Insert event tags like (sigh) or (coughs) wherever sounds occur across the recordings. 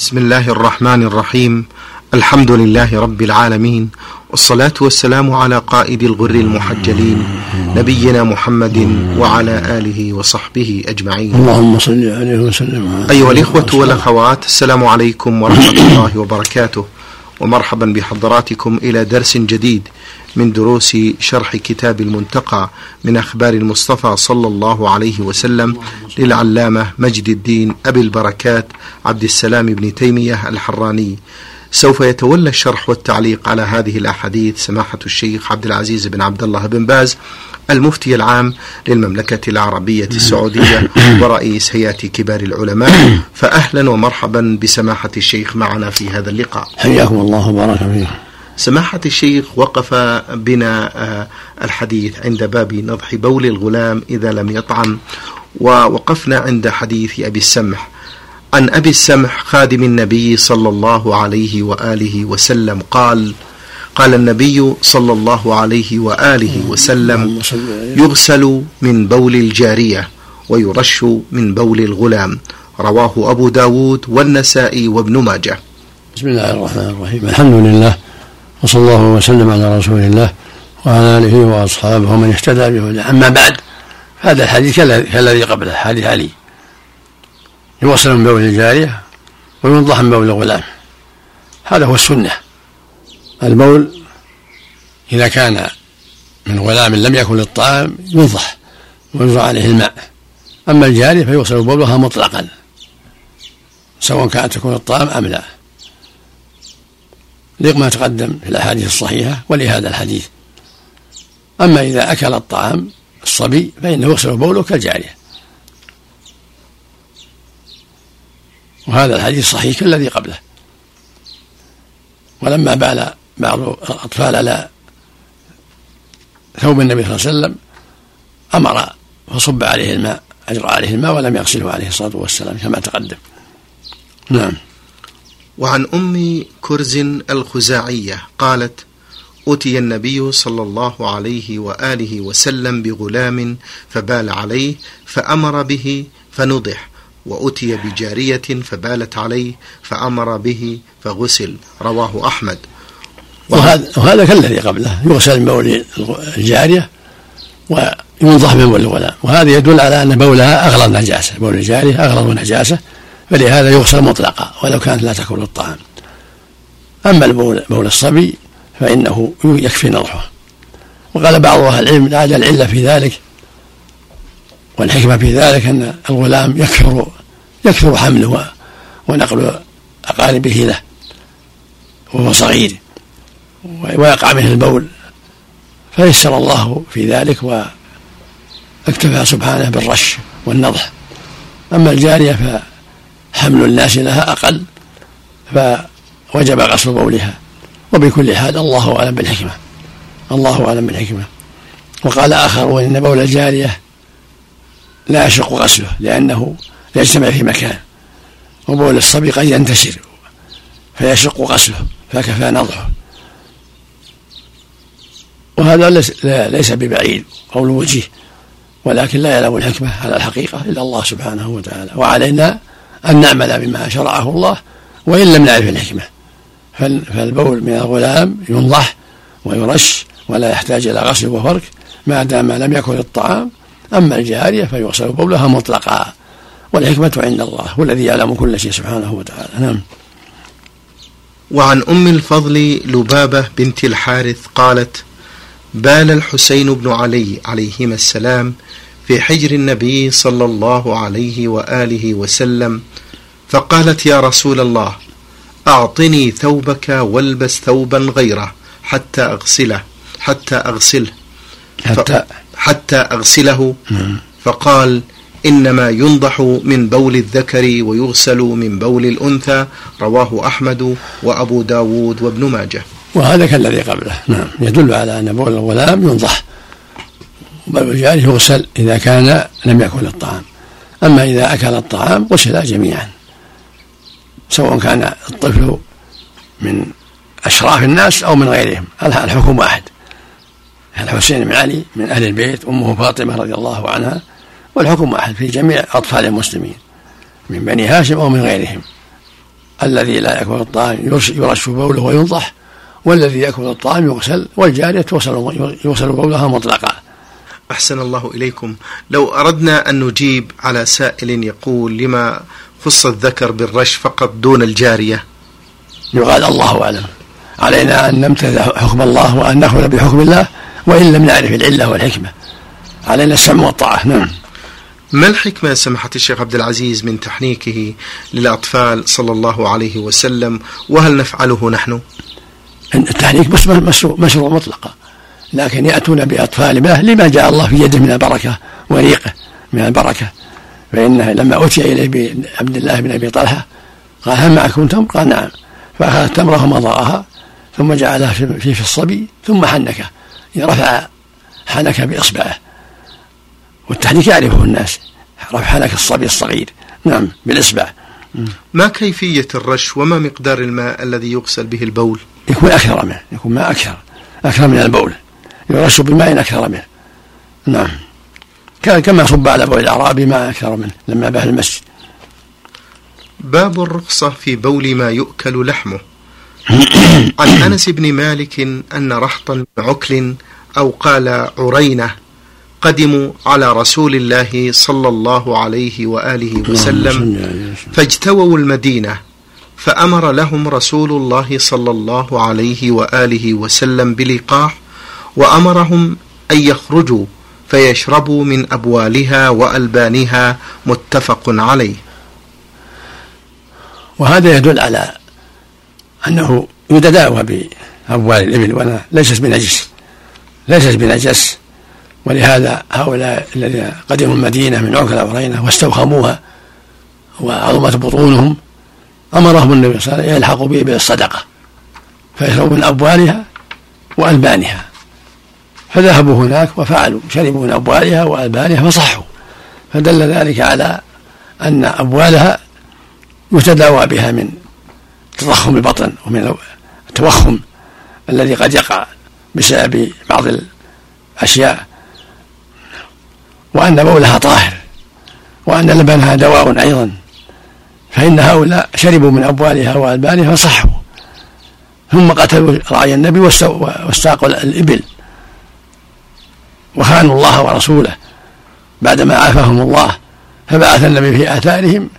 بسم الله الرحمن الرحيم. الحمد لله رب العالمين والصلاة والسلام على قائد الغر المحجلين نبينا محمد وعلى آله وصحبه أجمعين. اللهم صل عليه وسلم. أيها الإخوة والأخوات السلام عليكم ورحمة الله وبركاته. ومرحبا بحضراتكم إلى درس جديد من دروس شرح كتاب المنتقى من أخبار المصطفى صلى الله عليه وسلم للعلامة مجد الدين أبي البركات عبد السلام بن تيمية الحراني. سوف يتولى الشرح والتعليق على هذه الأحاديث سماحة الشيخ عبد العزيز بن عبد الله بن باز المفتي العام للمملكة العربية السعودية (coughs) ورئيس هيئة كبار العلماء. فأهلا ومرحبا بسماحة الشيخ معنا في هذا اللقاء. حياكم الله وبارك فيكم سماحة الشيخ وقف بنا آه، الحديث عند باب نضح بول الغلام إذا لم يطعم ووقفنا عند حديث أبي السمح. عن أبي السمح خادم النبي صلى الله عليه وآله وسلم قال قال النبي صلى الله عليه وآله وسلم يغسل من بول الجارية ويرش من بول الغلام. رواه أبو داود والنسائي وابن ماجه. بسم الله الرحمن الرحيم. الحمد لله. وصلى الله وسلم على رسول الله وعلى آله وأصحابه ومن اهتدى بهداه. أما بعد هذا الحديث كالذي قبله حديث علي. يوصل من بول الجارية وينضح من بول الغلام. هذا هو السنة. البول إذا كان من غلام لم يكن للطعام ينضح وينزع عليه الماء. أما الجارية فيوصل بولها مطلقا سواء كانت تكون الطعام أم لا. ما تقدم في الأحاديث الصحيحة ولهذا الحديث. أما إذا أكل الطعام الصبي فإنه يغسل بوله كالجارية. وهذا الحديث صحيح كالذي قبله. ولما بال بعض الأطفال على ثوب النبي صلى الله عليه وسلم أمر فصب عليه الماء أجرى عليه الماء ولم يغسله عليه الصلاة والسلام كما تقدم. نعم. وعن أم كرز الخزاعية قالت اتي النبي صلى الله عليه وآله وسلم بغلام فبال عليه فأمر به فنضح واتي بجارية فبالت عليه فأمر به فغسل رواه أحمد. وهذا وهذا كالذي قبله يغسل بول الجارية وينضح من بول الغلام. وهذا يدل على أن بولها أغلظ نجاسة بول الجارية أغلظ نجاسة. فلهذا يغسل مطلقا ولو كانت لا تاكل الطعام أما البول بول الصبي فإنه يكفي نضحه. وقال بعض أهل العلم لعل العلة في ذلك والحكمة في ذلك أن الغلام يكثر يكثر حمله ونقل أقاربه له وهو صغير ويقع منه البول. فيسر الله في ذلك واكتفى سبحانه بالرش والنضح. أما الجارية حمل الناس لها أقل فوجب غسل بولها. وبكل حال الله أعلم بالحكمة. الله أعلم بالحكمة. وقال آخر إن بول الجارية لا يشق غسله لأنه لا يجتمع في مكان. وبول الصبي قد ينتشر فيشق غسله فكفى نضحه وهذا ليس ببعيد قول وجيه ولكن لا يعلم الحكمة على الحقيقة إلا الله سبحانه وتعالى. وعلينا أن نعمل بما شرعه الله وإن لم نعرف الحكمة. فالبول من الغلام ينضح ويرش ولا يحتاج إلى غسل وفرك ما دام لم يكن الطعام أما الجارية فيغسل بولها مطلقا. والحكمة عند الله هو الذي يعلم كل شيء سبحانه وتعالى. نعم. وعن أم الفضل لبابة بنت الحارث قالت بال الحسين بن علي عليهما السلام في حجر النبي صلى الله عليه وآله وسلم فقالت يا رسول الله أعطني ثوبك والبس ثوبا غيره حتى أغسله حتى أغسله. حتى حتى أغسله. فقال إنما ينضح من بول الذكر ويغسل من بول الأنثى رواه أحمد وأبو داود وابن ماجه. وهذا كالذي قبله. نعم. يدل على أن بول الغلام ينضح. بل الجاري يغسل إذا كان لم يأكل الطعام. أما إذا أكل الطعام غسلا جميعا سواء كان الطفل من أشراف الناس أو من غيرهم. الحكم واحد. الحسين بن علي من أهل البيت أمه فاطمة رضي الله عنها والحكم واحد في جميع أطفال المسلمين من بني هاشم أو من غيرهم. الذي لا يكون الطعام يرش بوله وينضح والذي يكون الطعام يغسل والجارية يغسل يغسل بولها مطلقا. أحسن الله إليكم. لو أردنا أن نجيب على سائل يقول لما خص الذكر بالرش فقط دون الجارية؟ يقال الله أعلم. علينا أن نمتثل حكم الله وأن نأخذ بحكم الله وإن لم نعرف العلة والحكمة. علينا السمع والطاعة. نعم. ما الحكمة سماحة الشيخ عبد العزيز من تحنيكه للأطفال صلى الله عليه وسلم؟ وهل نفعله نحن؟ التحنيك مشروع مطلقا. لكن يأتون بأطفال ما لما جاء الله في يده من البركة وريقه من البركة. فإنه لما أتي إليه بعبد الله بن أبي طلحة قال هل معكم تمر؟ قال نعم. فأخذ التمرة ومضغها ثم جعلها في, في الصبي ثم حنكه. رفع حنك بإصبعه. والتحنيك يعرفه الناس. رفع حنك الصبي الصغير. نعم بالإصبع. ما كيفية الرش؟ وما مقدار الماء الذي يغسل به البول؟ يكون أكثر منه يكون ماء أكثر. أكثر من البول. يرش بماء أكثر منه. نعم. كما صب على بول الأعرابي ماء أكثر منه لما به المسجد. باب الرخصة في بول ما يؤكل لحمه. (coughs) عن أنس بن مالك أن رحطا عكل أو قال عرينة قدموا على رسول الله صلى الله عليه وآله وسلم فاجتووا المدينة فأمر لهم رسول الله صلى الله عليه وآله وسلم بلقاح وأمرهم أن يخرجوا فيشربوا من أبوالها وألبانها متفق عليه. وهذا يدل على أنه يتداوى بأبوال الإبل ولا ليست بنجس ليست بنجس. ولهذا هؤلاء الذين قدموا المدينة من عكر ورينة واستوخموها وعظمت بطونهم أمرهم النبي صلى الله عليه وسلم يلحقوا به بالصدقة فيشربوا من أبوالها وألبانها. فذهبوا هناك وفعلوا شربوا من أبوالها وألبانها فصحوا. فدل ذلك على أن أبوالها يتداوى بها من تضخم البطن ومن التوخم الذي قد يقع بسبب بعض الأشياء وأن بولها طاهر وأن لبنها دواء أيضا. فإن هؤلاء شربوا من أبوالها وألبانها فصحوا. ثم قتلوا رعي النبي واستاقوا الإبل. وخانوا الله ورسوله بعدما عافاهم الله فبعث النبي في آثارهم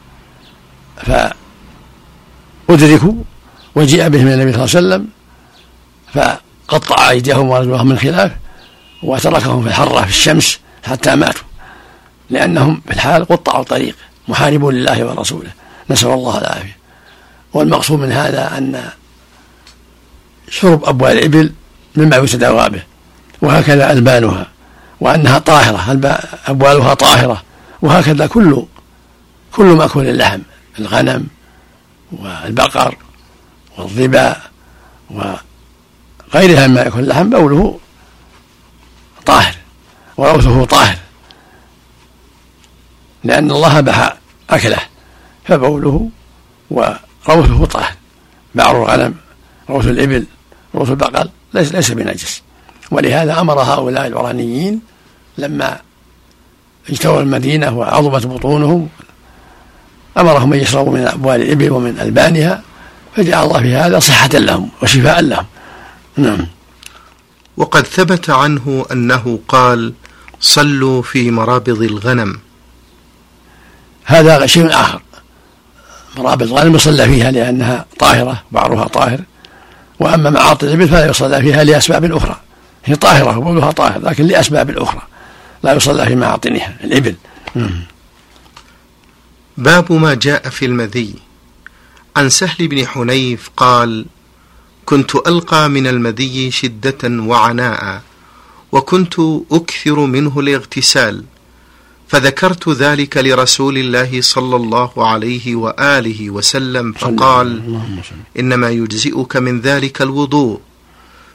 فأدركوا وجيء بهم النبي صلى الله عليه وسلم فقطع أيديهم ورجلهم من خلاف وتركهم في الحرة في الشمس حتى ماتوا لأنهم في الحال قطعوا الطريق محاربون لله ورسوله نسأل الله العافية والمقصود من هذا أن شرب أبوال الإبل مما يتداوى به وهكذا ألبانها وأنها طاهرة أبوالها طاهرة؟ وهكذا كل كل مأكول اللحم الغنم والبقر والظباء وغيرها مما يكون اللحم بوله طاهر وروثه طاهر. لأن الله بح أكله فبوله وروثه طاهر. بعر الغنم روث الإبل روث البقر ليس, ليس بنجس. ولهذا أمر هؤلاء العرانيين لما اجتووا المدينة وعظمت بطونهم أمرهم أن يشربوا من أبوال الإبل ومن ألبانها فجعل الله في هذا صحة لهم وشفاء لهم. نعم. وقد ثبت عنه أنه قال صلوا في مرابض الغنم. هذا شيء آخر. مرابض الغنم يصلى فيها لأنها طاهرة بعضها طاهر. وأما معاطي الإبل فلا يصلى فيها لأسباب أخرى. هي طاهرة وبولها طاهر لكن لأسباب أخرى. لا يصلى في معاطنها الإبل. باب ما جاء في المذي. عن سهل بن حنيف قال كنت ألقى من المذي شدة وعناء وكنت أكثر منه الاغتسال فذكرت ذلك لرسول الله صلى الله عليه وآله وسلم فقال إنما يجزئك من ذلك الوضوء.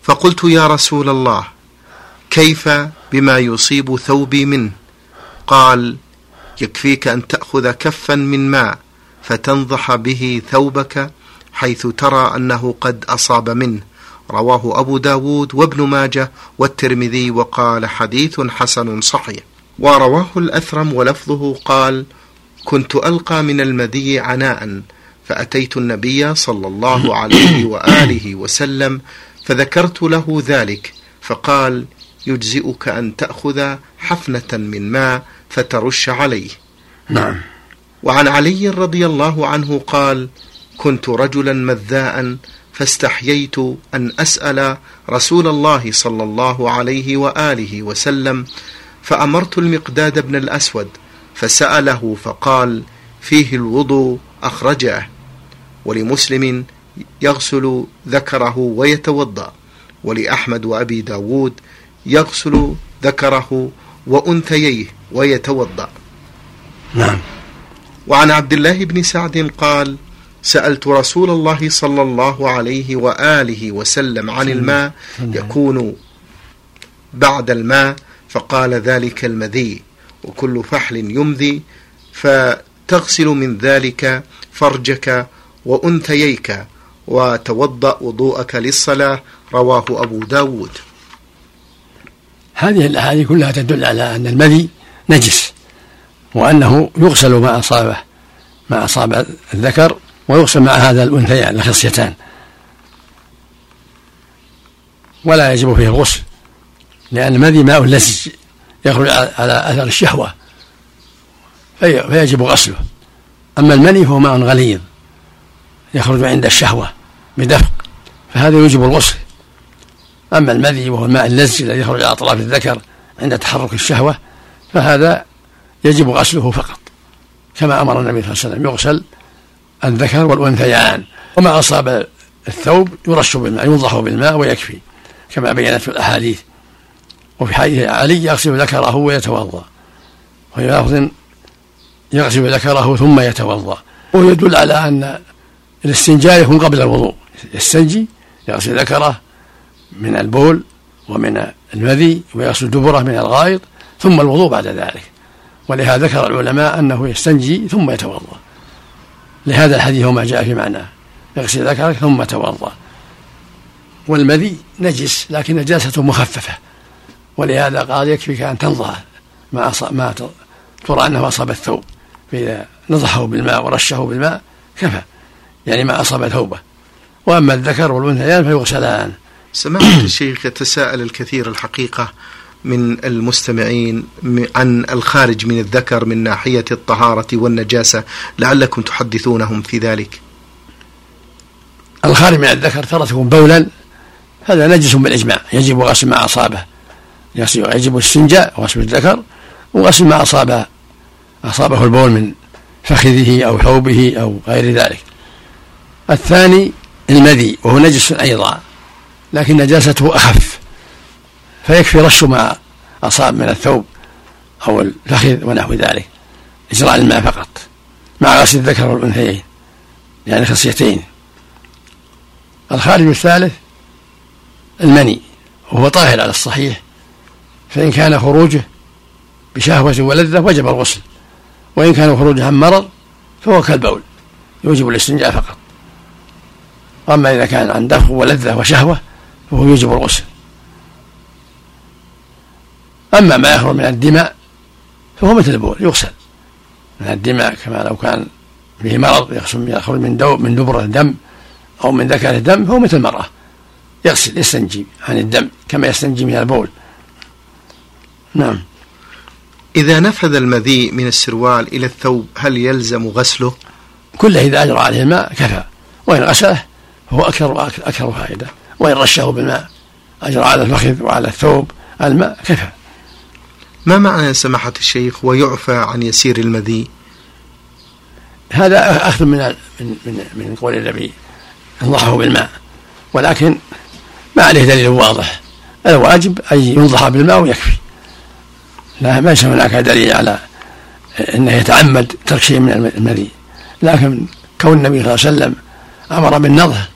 فقلت يا رسول الله كيف بما يصيب ثوبي منه قال يكفيك أن تأخذ كفا من ماء فتنضح به ثوبك حيث ترى أنه قد أصاب منه. رواه أبو داود وابن ماجه والترمذي وقال حديث حسن صحيح. ورواه الأثرم ولفظه قال كنت ألقى من المدي عناء فأتيت النبي صلى الله عليه وآله وسلم فذكرت له ذلك فقال يجزئك أن تأخذ حفنة من ماء فترش عليه. نعم. وعن علي رضي الله عنه قال كنت رجلا مذاء فاستحييت أن أسأل رسول الله صلى الله عليه وآله وسلم فأمرت المقداد بن الأسود فسأله فقال فيه الوضوء أخرجه ولمسلم يغسل ذكره ويتوضأ. ولأحمد وأبي داود يغسل ذكره وأنثييه ويتوضأ. نعم. وعن عبد الله بن سعد قال سألت رسول الله صلى الله عليه وآله وسلم عن الماء يكون بعد الماء فقال ذلك المذي وكل فحل يمذي فتغسل من ذلك فرجك وأنثييك وتوضأ وضوءك للصلاة رواه أبو داود. هذه الأحاديث كلها تدل على أن المذي نجس وأنه يغسل ما أصابه ما أصاب الذكر ويغسل مع هذا الأنثيان الخصيتان. ولا يجب فيه الغسل لأن المذي ماء لزج يخرج على أثر الشهوة فيجب غسله. أما المني فهو ماء غليظ يخرج عند الشهوة بدفق فهذا يوجب الغسل. أما المذي وهو الماء اللزج الذي يخرج على أطراف الذكر عند تحرك الشهوة فهذا يجب غسله فقط. كما أمر النبي صلى الله عليه وسلم يغسل الذكر والأنثيان. وما أصاب الثوب يرش بالماء ينضح بالماء ويكفي. كما بينت في الأحاديث. وفي حديث علي يغسل ذكره ويتوضأ. وفي لفظ يغسل ذكره ثم يتوضأ. ويدل على أن الاستنجاء يكون قبل الوضوء. يستنجي يغسل ذكره من البول ومن المذي ويغسل دبره من الغائط ثم الوضوء بعد ذلك. ولهذا ذكر العلماء أنه يستنجي ثم يتوضأ. لهذا الحديث وما جاء في معناه. يغسل ذكرك ثم توضأ. والمذي نجس لكن نجاسته مخففة. ولهذا قال يكفيك أن تنضح ما ما ترى أنه أصاب الثوب. فإذا نضحه بالماء ورشه بالماء كفى. يعني ما أصاب ثوبه. وأما الذكر والأنثيان فيغسلان. سماحة الشيخ يتساءل الكثير الحقيقة من المستمعين عن الخارج من الذكر من ناحية الطهارة والنجاسة لعلكم تحدثونهم في ذلك. الخارج من الذكر تكون بولا هذا نجس بالإجماع يجب غسل ما أصابه. يجب الاستنجاء وغسل الذكر وغسل ما أصابه. أصابه البول من فخذه أو ثوبه أو غير ذلك. الثاني المذي وهو نجس أيضا. لكن نجاسته أخف فيكفي رش ما أصاب من الثوب أو الفخذ ونحو ذلك إجراء الماء فقط مع غسل الذكر والأنثيين يعني خصيتين. الخارج الثالث المني وهو طاهر على الصحيح فإن كان خروجه بشهوة ولذة وجب الغسل وإن كان خروجه عن مرض فهو كالبول يوجب الاستنجاء فقط. أما إذا كان عن دفع ولذة وشهوة فهو يوجب الغسل. أما ما يخرج من الدماء فهو مثل البول يغسل. من الدماء كما لو كان به مرض يخرج من دو من دبره دم أو من ذكره دم فهو مثل المرأة. يغسل يستنجي عن الدم كما يستنجي من البول. نعم. إذا نفذ المذي من السروال إلى الثوب هل يلزم غسله؟ كله إذا أجرى عليه الماء كفى وإن غسله فهو أكثر أكثر فائدة. وإن رشه بالماء. أجرى على الفخذ وعلى الثوب. الماء كفى. ما معنى سماحة الشيخ ويعفى عن يسير المذي؟ هذا أخذ من من من, من قول النبي. انضحه بالماء. ولكن ما عليه دليل واضح. الواجب أن ينضح بالماء ويكفي. لا ليس هناك دليل على إنه يتعمد ترك شيء من المذي. لكن كون النبي صلى الله عليه وسلم أمر بالنضح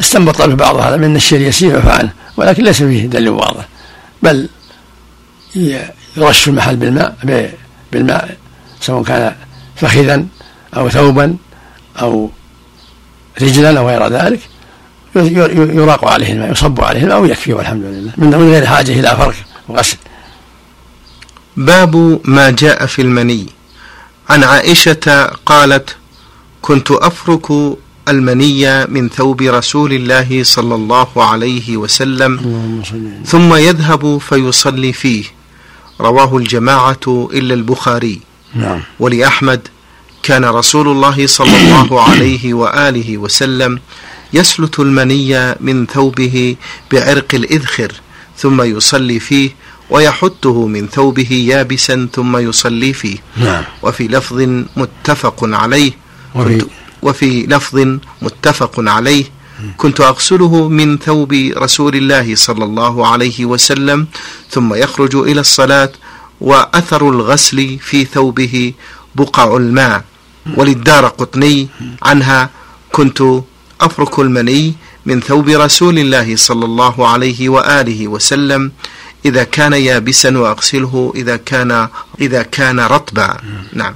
استنبط به بعض هذا من الشيء يسير يعفى عنه ولكن ليس فيه دليل واضح. بل يرش المحل بالماء بالماء سواء كان فخذا أو ثوبا أو رجلا أو غير ذلك يراق عليه الماء يصب عليه الماء ويكفي والحمد لله. من غير حاجة إلى فرق وغسل. باب ما جاء في المني. عن عائشة قالت كنت أفرك المني من ثوب رسول الله صلى الله عليه وسلم. ثم يذهب فيصلي فيه. رواه الجماعة إلا البخاري. نعم. ولأحمد كان رسول الله صلى الله (coughs) عليه وآله وسلم يسلت المني من ثوبه بعرق الإذخر ثم يصلي فيه ويحته من ثوبه يابسا ثم يصلي فيه. نعم. وفي لفظ متفق عليه. وفي وفي لفظ متفق عليه. كنت أغسله من ثوب رسول الله صلى الله عليه وسلم ثم يخرج إلى الصلاة وأثر الغسل في ثوبه بقع الماء. وللدار قطني عنها كنت أفرك المني من ثوب رسول الله صلى الله عليه وآله وسلم إذا كان يابسا وأغسله إذا كان إذا كان رطبا. نعم.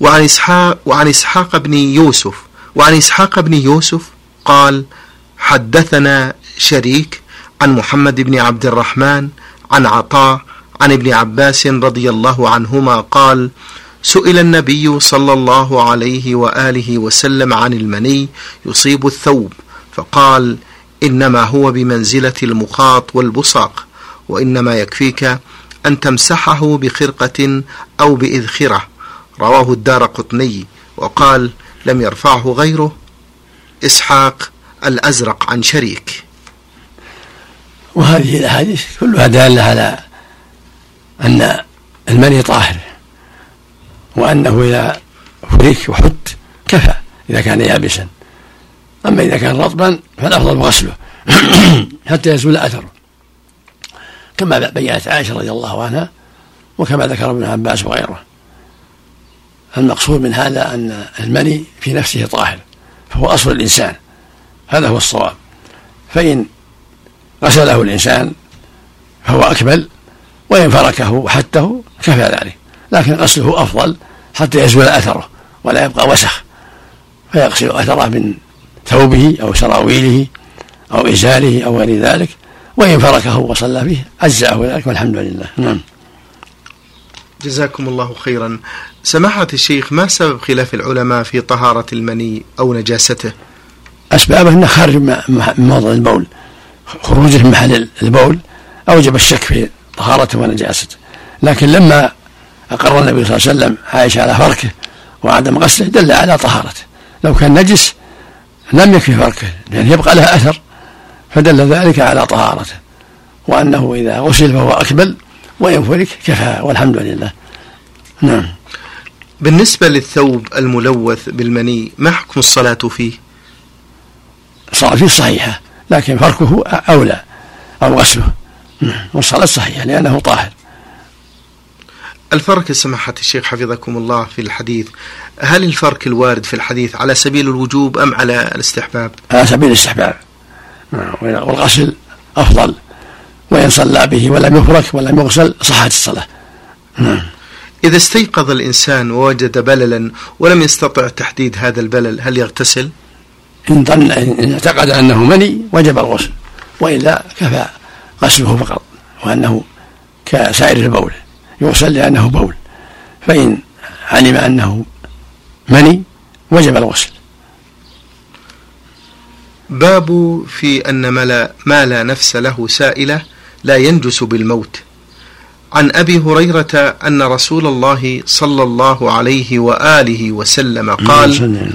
وعن إسحاق وعن إسحاق بن يوسف. وعن إسحاق بن يوسف قال حدثنا شريك عن محمد بن عبد الرحمن عن عطاء عن ابن عباس رضي الله عنهما قال سئل النبي صلى الله عليه وآله وسلم عن المني يصيب الثوب فقال إنما هو بمنزلة المخاط والبصاق وإنما يكفيك أن تمسحه بخرقة أو بإذخرة. رواه الدار قطني وقال لم يرفعه غيره إسحاق الأزرق عن شريك. وهذه الأحاديث كلها دالة على أن المني طاهر وأنه إذا فرك وحت كفى إذا كان يابسا. أما إذا كان رطبا فالأفضل غسله (clears throat) حتى يزول أثره. كما بينت عائشة رضي الله عنها وكما ذكر ابن عباس وغيره. المقصود من هذا أن المني في نفسه طاهر فهو أصل الإنسان هذا هو الصواب. فإن غسله الإنسان فهو أكمل وإن فركه وحته كفى ذلك. لكن غسله أفضل حتى يزول أثره ولا يبقى وسخ فيغسل أثره من ثوبه أو سراويله أو إزاره أو غير ذلك وإن فركه وصلى فيه أجزأه ذلك والحمد لله. نعم. جزاكم الله خيرا. سماحة الشيخ ما سبب خلاف العلماء في طهارة المني أو نجاسته؟ أسبابه أنه خارج من موضع البول. خروجه من محل البول أوجب الشك في طهارته ونجاسته. لكن لما أقر النبي صلى الله عليه وسلم عائشة على فركه وعدم غسله دل على طهارته. لو كان نجس لم يكفي فركه لأن يبقى له أثر فدل ذلك على طهارته. وأنه إذا غسل فهو أكمل وإن فرك كفى والحمد لله. نعم. بالنسبة للثوب الملوث بالمني ما حكم الصلاة فيه؟ الصلاة فيه صحيحة لكن فركه أولى أو غسله والصلاة صحيحة لأنه طاهر الفرق سماحة الشيخ حفظكم الله في الحديث هل الفرق الوارد في الحديث على سبيل الوجوب أم على الاستحباب على سبيل الاستحباب والغسل أفضل وإن صلى به ولم يفرك ولم يغسل صحت الصلاة نعم. إذا استيقظ الإنسان ووجد بللا ولم يستطع تحديد هذا البلل هل يغتسل؟ إن ظن إن اعتقد أنه مني وجب الغسل وإلا كفى غسله فقط وأنه كسائر البول يغسل لأنه بول فإن علم أنه مني وجب الغسل باب في أن ما لا نفس له سائلة لا ينجس بالموت عن أبي هريرة أن رسول الله صلى الله عليه وآله وسلم قال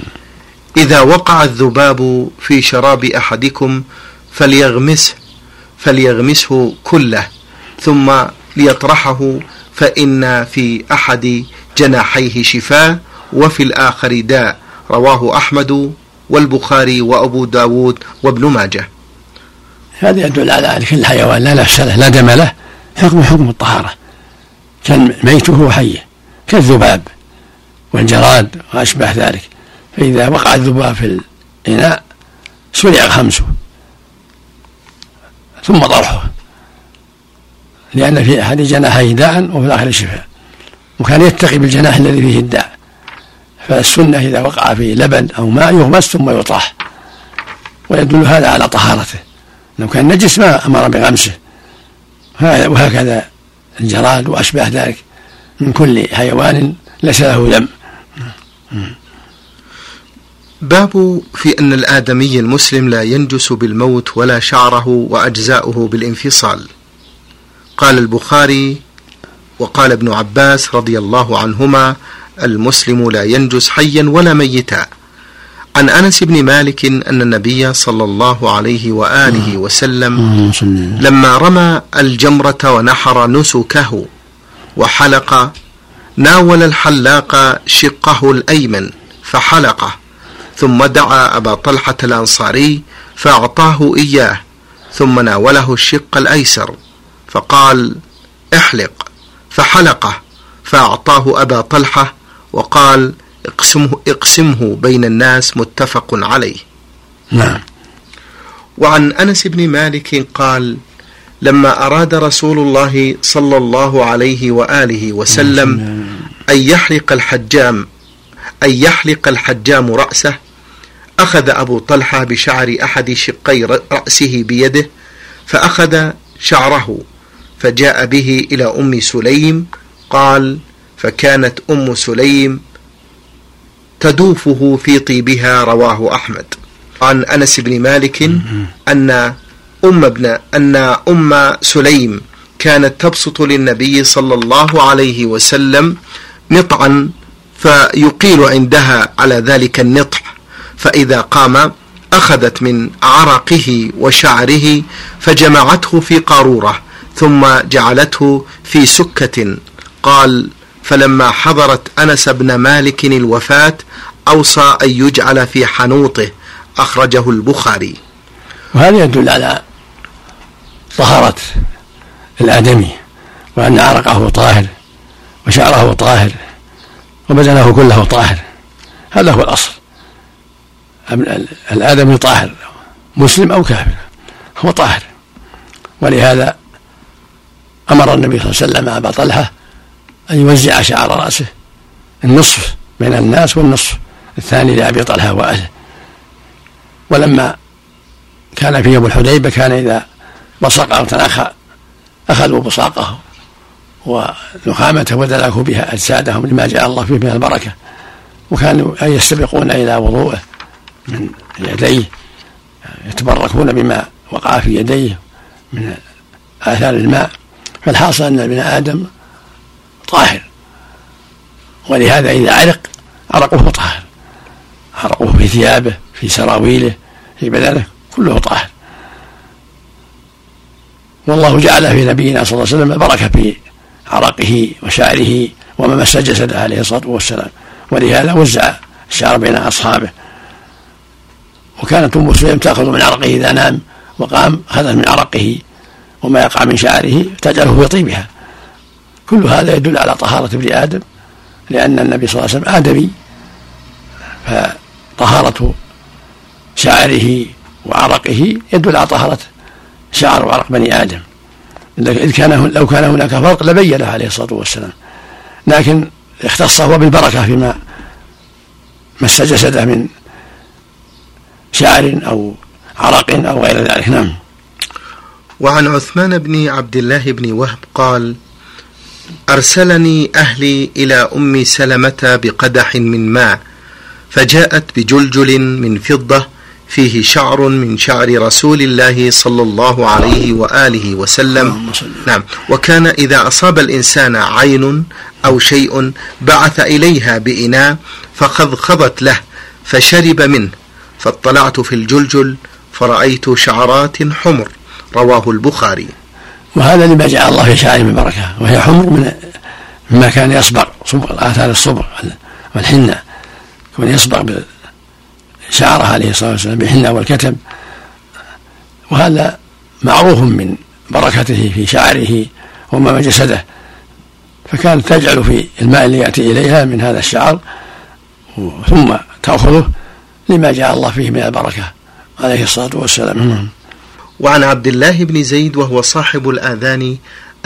إذا وقع الذباب في شراب أحدكم فليغمسه فليغمسه كله ثم ليطرحه فإن في أحد جناحيه شفاء وفي الآخر داء. رواه أحمد والبخاري وأبو داود وابن ماجه. هذا يدل على أن كل حيوان لا نفس له لا دم له. حكم حكم الطهارة. كان ميته وحيه كالذباب والجراد وأشباه ذلك. فإذا وقع الذباب في الإناء سرع خمسه ثم طرحه لأن في أحد جناحيه داء وفي الآخر شفاء وكان يتقي بالجناح الذي فيه الداء. فالسنة إذا وقع فيه لبن أو ماء يغمس ثم يطرح ويدل هذا على طهارته. لو كان نجس ما أمر بغمسه. وهكذا الجراد وأشباه ذلك من كل حيوان ليس له دم. باب في أن الآدمي المسلم لا ينجس بالموت ولا شعره وأجزاؤه بالانفصال. قال البخاري وقال ابن عباس رضي الله عنهما المسلم لا ينجس حيا ولا ميتا. عن أنس بن مالك أن النبي صلى الله عليه وآله وسلم لما رمى الجمرة ونحر نسكه وحلق ناول الحلاق شقه الأيمن فحلقه ثم دعا أبا طلحة الأنصاري فأعطاه إياه ثم ناوله الشق الأيسر فقال احلق فحلقه فأعطاه أبا طلحة وقال اقسمه, اقسمه بين الناس متفق عليه. نعم. وعن أنس بن مالك قال لما أراد رسول الله صلى الله عليه وآله وسلم أن يحلق الحجام أن يحلق الحجام رأسه أخذ أبو طلحة بشعر أحد شقي رأسه بيده فأخذ شعره فجاء به إلى أم سليم قال فكانت أم سليم تدوفه في طيبها رواه أحمد. عن أنس بن مالك أن أم ابن أن أم سليم كانت تبسط للنبي صلى الله عليه وسلم نطعا فيقيل عندها على ذلك النطح فإذا قام أخذت من عرقه وشعره فجمعته في قارورة ثم جعلته في سكة. قال فلما حضرت أنس بن مالك الوفاة أوصى أن يجعل في حنوطه أخرجه البخاري. وهذا يدل على طهارة الآدمي وأن عرقه طاهر وشعره طاهر وبدنه كله طاهر. هذا هو الأصل. الآدمي طاهر مسلم أو كافر هو طاهر. ولهذا أمر النبي صلى الله عليه وسلم أبا طلحة أن يوزع شعر رأسه. النصف بين الناس والنصف. الثاني لأبي طلحة وأهله. ولما كان في يوم الحديبة كان إذا بصق أو تناخى أخذوا بصاقه ونخامته ودلكوا بها أجسادهم لما جاء الله فيه من البركة. وكانوا يستبقون إلى وضوءه من يديه يتبركون بما وقع في يديه من آثار الماء. فالحاصل أن ابن آدم طاهر. ولهذا إذا عرق عرقه طاهر. عرقه في ثيابه في سراويله في بدنه كله طاهر. والله جعل في نبينا صلى الله عليه وسلم البركة في عرقه وشعره وما مس جسده عليه الصلاة والسلام. ولهذا وزع الشعر بين أصحابه. وكانت أم سليم تأخذ من عرقه إذا نام وقام أخذت من عرقه وما يقع من شعره تجعله في طيبها كل هذا يدل على طهارة ابن آدم لأن النبي صلى الله عليه وسلم آدمي فطهارة شعره وعرقه يدل على طهارة شعر وعرق بني آدم. إذ كان لو كان هناك فرق لبينه عليه الصلاة والسلام. لكن اختص هو بالبركة فيما مس جسده من شعر أو عرق أو غير ذلك. نعم. وعن عثمان بن عبد الله بن وهب قال أرسلني أهلي إلى أم سلمة بقدح من ماء فجاءت بجلجل من فضة فيه شعر من شعر رسول الله صلى الله عليه وآله وسلم. نعم. وكان إذا أصاب الإنسان عين أو شيء بعث إليها بإناء فخضخضت له فشرب منه فاطلعت في الجلجل فرأيت شعرات حمر رواه البخاري. وهذا لما جعل الله في شعره من بركة وهي حمر من مما كان يصبغ صبغ آثار الصبغ والحنة. كون يصبغ بشعره عليه الصلاة والسلام بالحنة والكتم وهذا معروف من بركته في شعره وما جسده. فكانت تجعل في الماء اللي يأتي إليها من هذا الشعر ثم تأخذه لما جاء الله فيه من البركة عليه الصلاة والسلام. وعن عبد الله بن زيد وهو صاحب الآذان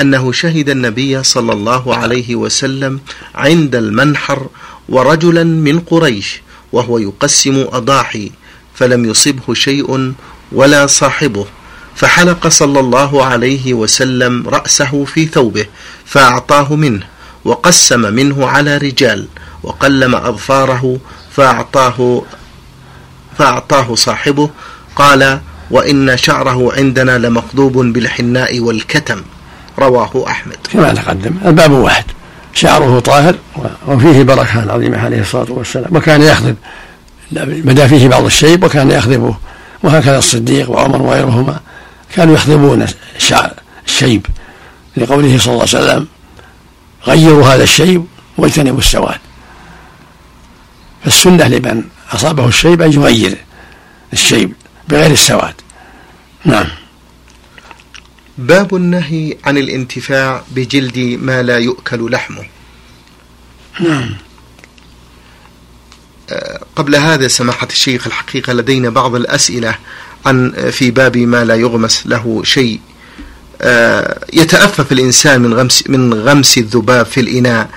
أنه شهد النبي صلى الله عليه وسلم عند المنحر ورجلا من قريش وهو يقسم أضاحي فلم يصبه شيء ولا صاحبه فحلق صلى الله عليه وسلم رأسه في ثوبه فأعطاه منه وقسم منه على رجال وقلم أظفاره فأعطاه فأعطاه صاحبه قال وإن شعره عندنا لمقضوب بالحناء والكتم. رواه أحمد. كما تقدم الباب واحد. شعره طاهر وفيه بركة عظيمة عليه الصلاة والسلام. وكان يخضب بدا فيه بعض الشيب وكان يخضبه. وهكذا الصديق وعمر وغيرهما كانوا يخضبون الشعر الشيب. لقوله صلى الله عليه وسلم غيروا هذا الشيب واجتنبوا السواد. فالسنة لمن أصابه الشيب أن يغير الشيب. بغير السواد. نعم. باب النهي عن الانتفاع بجلد ما لا يؤكل لحمه. نعم. آه، قبل هذا سماحة الشيخ الحقيقة لدينا بعض الأسئلة عن في باب ما لا يغمس له شيء. آه، يتأفف الإنسان من غمس من غمس الذباب في الإناء.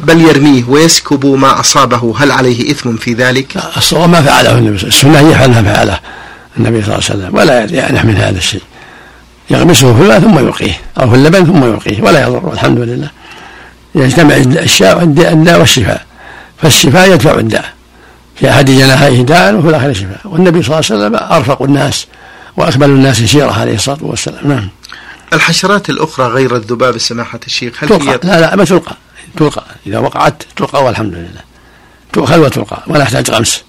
بل يرميه ويسكب ما أصابه. هل عليه إثم في ذلك؟ الصواب ما فعله. النبي السنة يفعل ما فعله النبي صلى الله عليه وسلم. ولا يعنح من هذا الشيء. يغمسه في الماء ثم يلقيه أو في اللبن ثم يلقيه ولا يضر الحمد لله. يجتمع الشاء الداء والشفاء. فالشفاء يدفع الداء. في أحد جناحيه داء وفي الآخر شفاء. والنبي صلى الله عليه وسلم أرفق الناس وأكمل الناس سيرة عليه الصلاة والسلام. نعم. الحشرات الأخرى غير الذباب سماحة الشيخ هل تلقى. هي لا لا ما تلقى. تلقى إذا وقعت تلقى والحمد لله. تؤخذ وتلقى ولا يحتاج غمس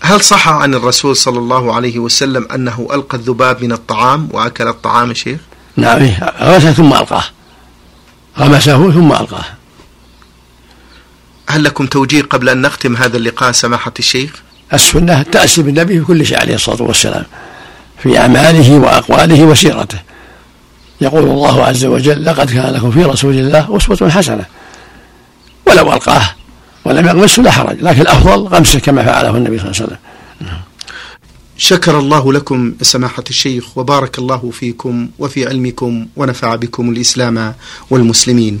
هل صح عن الرسول صلى الله عليه وسلم أنه ألقى الذباب من الطعام وأكل الطعام شيخ؟ نعم إيه غمسه ثم ألقاه. غمسه ثم ألقاه. هل لكم توجيه قبل أن نختم هذا اللقاء سماحة الشيخ؟ السنة التأسي بالنبي في كل شيء عليه الصلاة والسلام في أعماله وأقواله وسيرته. يقول الله عز وجل لقد كان لكم في رسول الله أسوة حسنة. ولو ألقاه ولم يغمسه لا حرج لكن الأفضل غمسه كما فعله النبي صلى الله عليه وسلم. شكر الله لكم سماحة الشيخ وبارك الله فيكم وفي علمكم ونفع بكم الإسلام والمسلمين.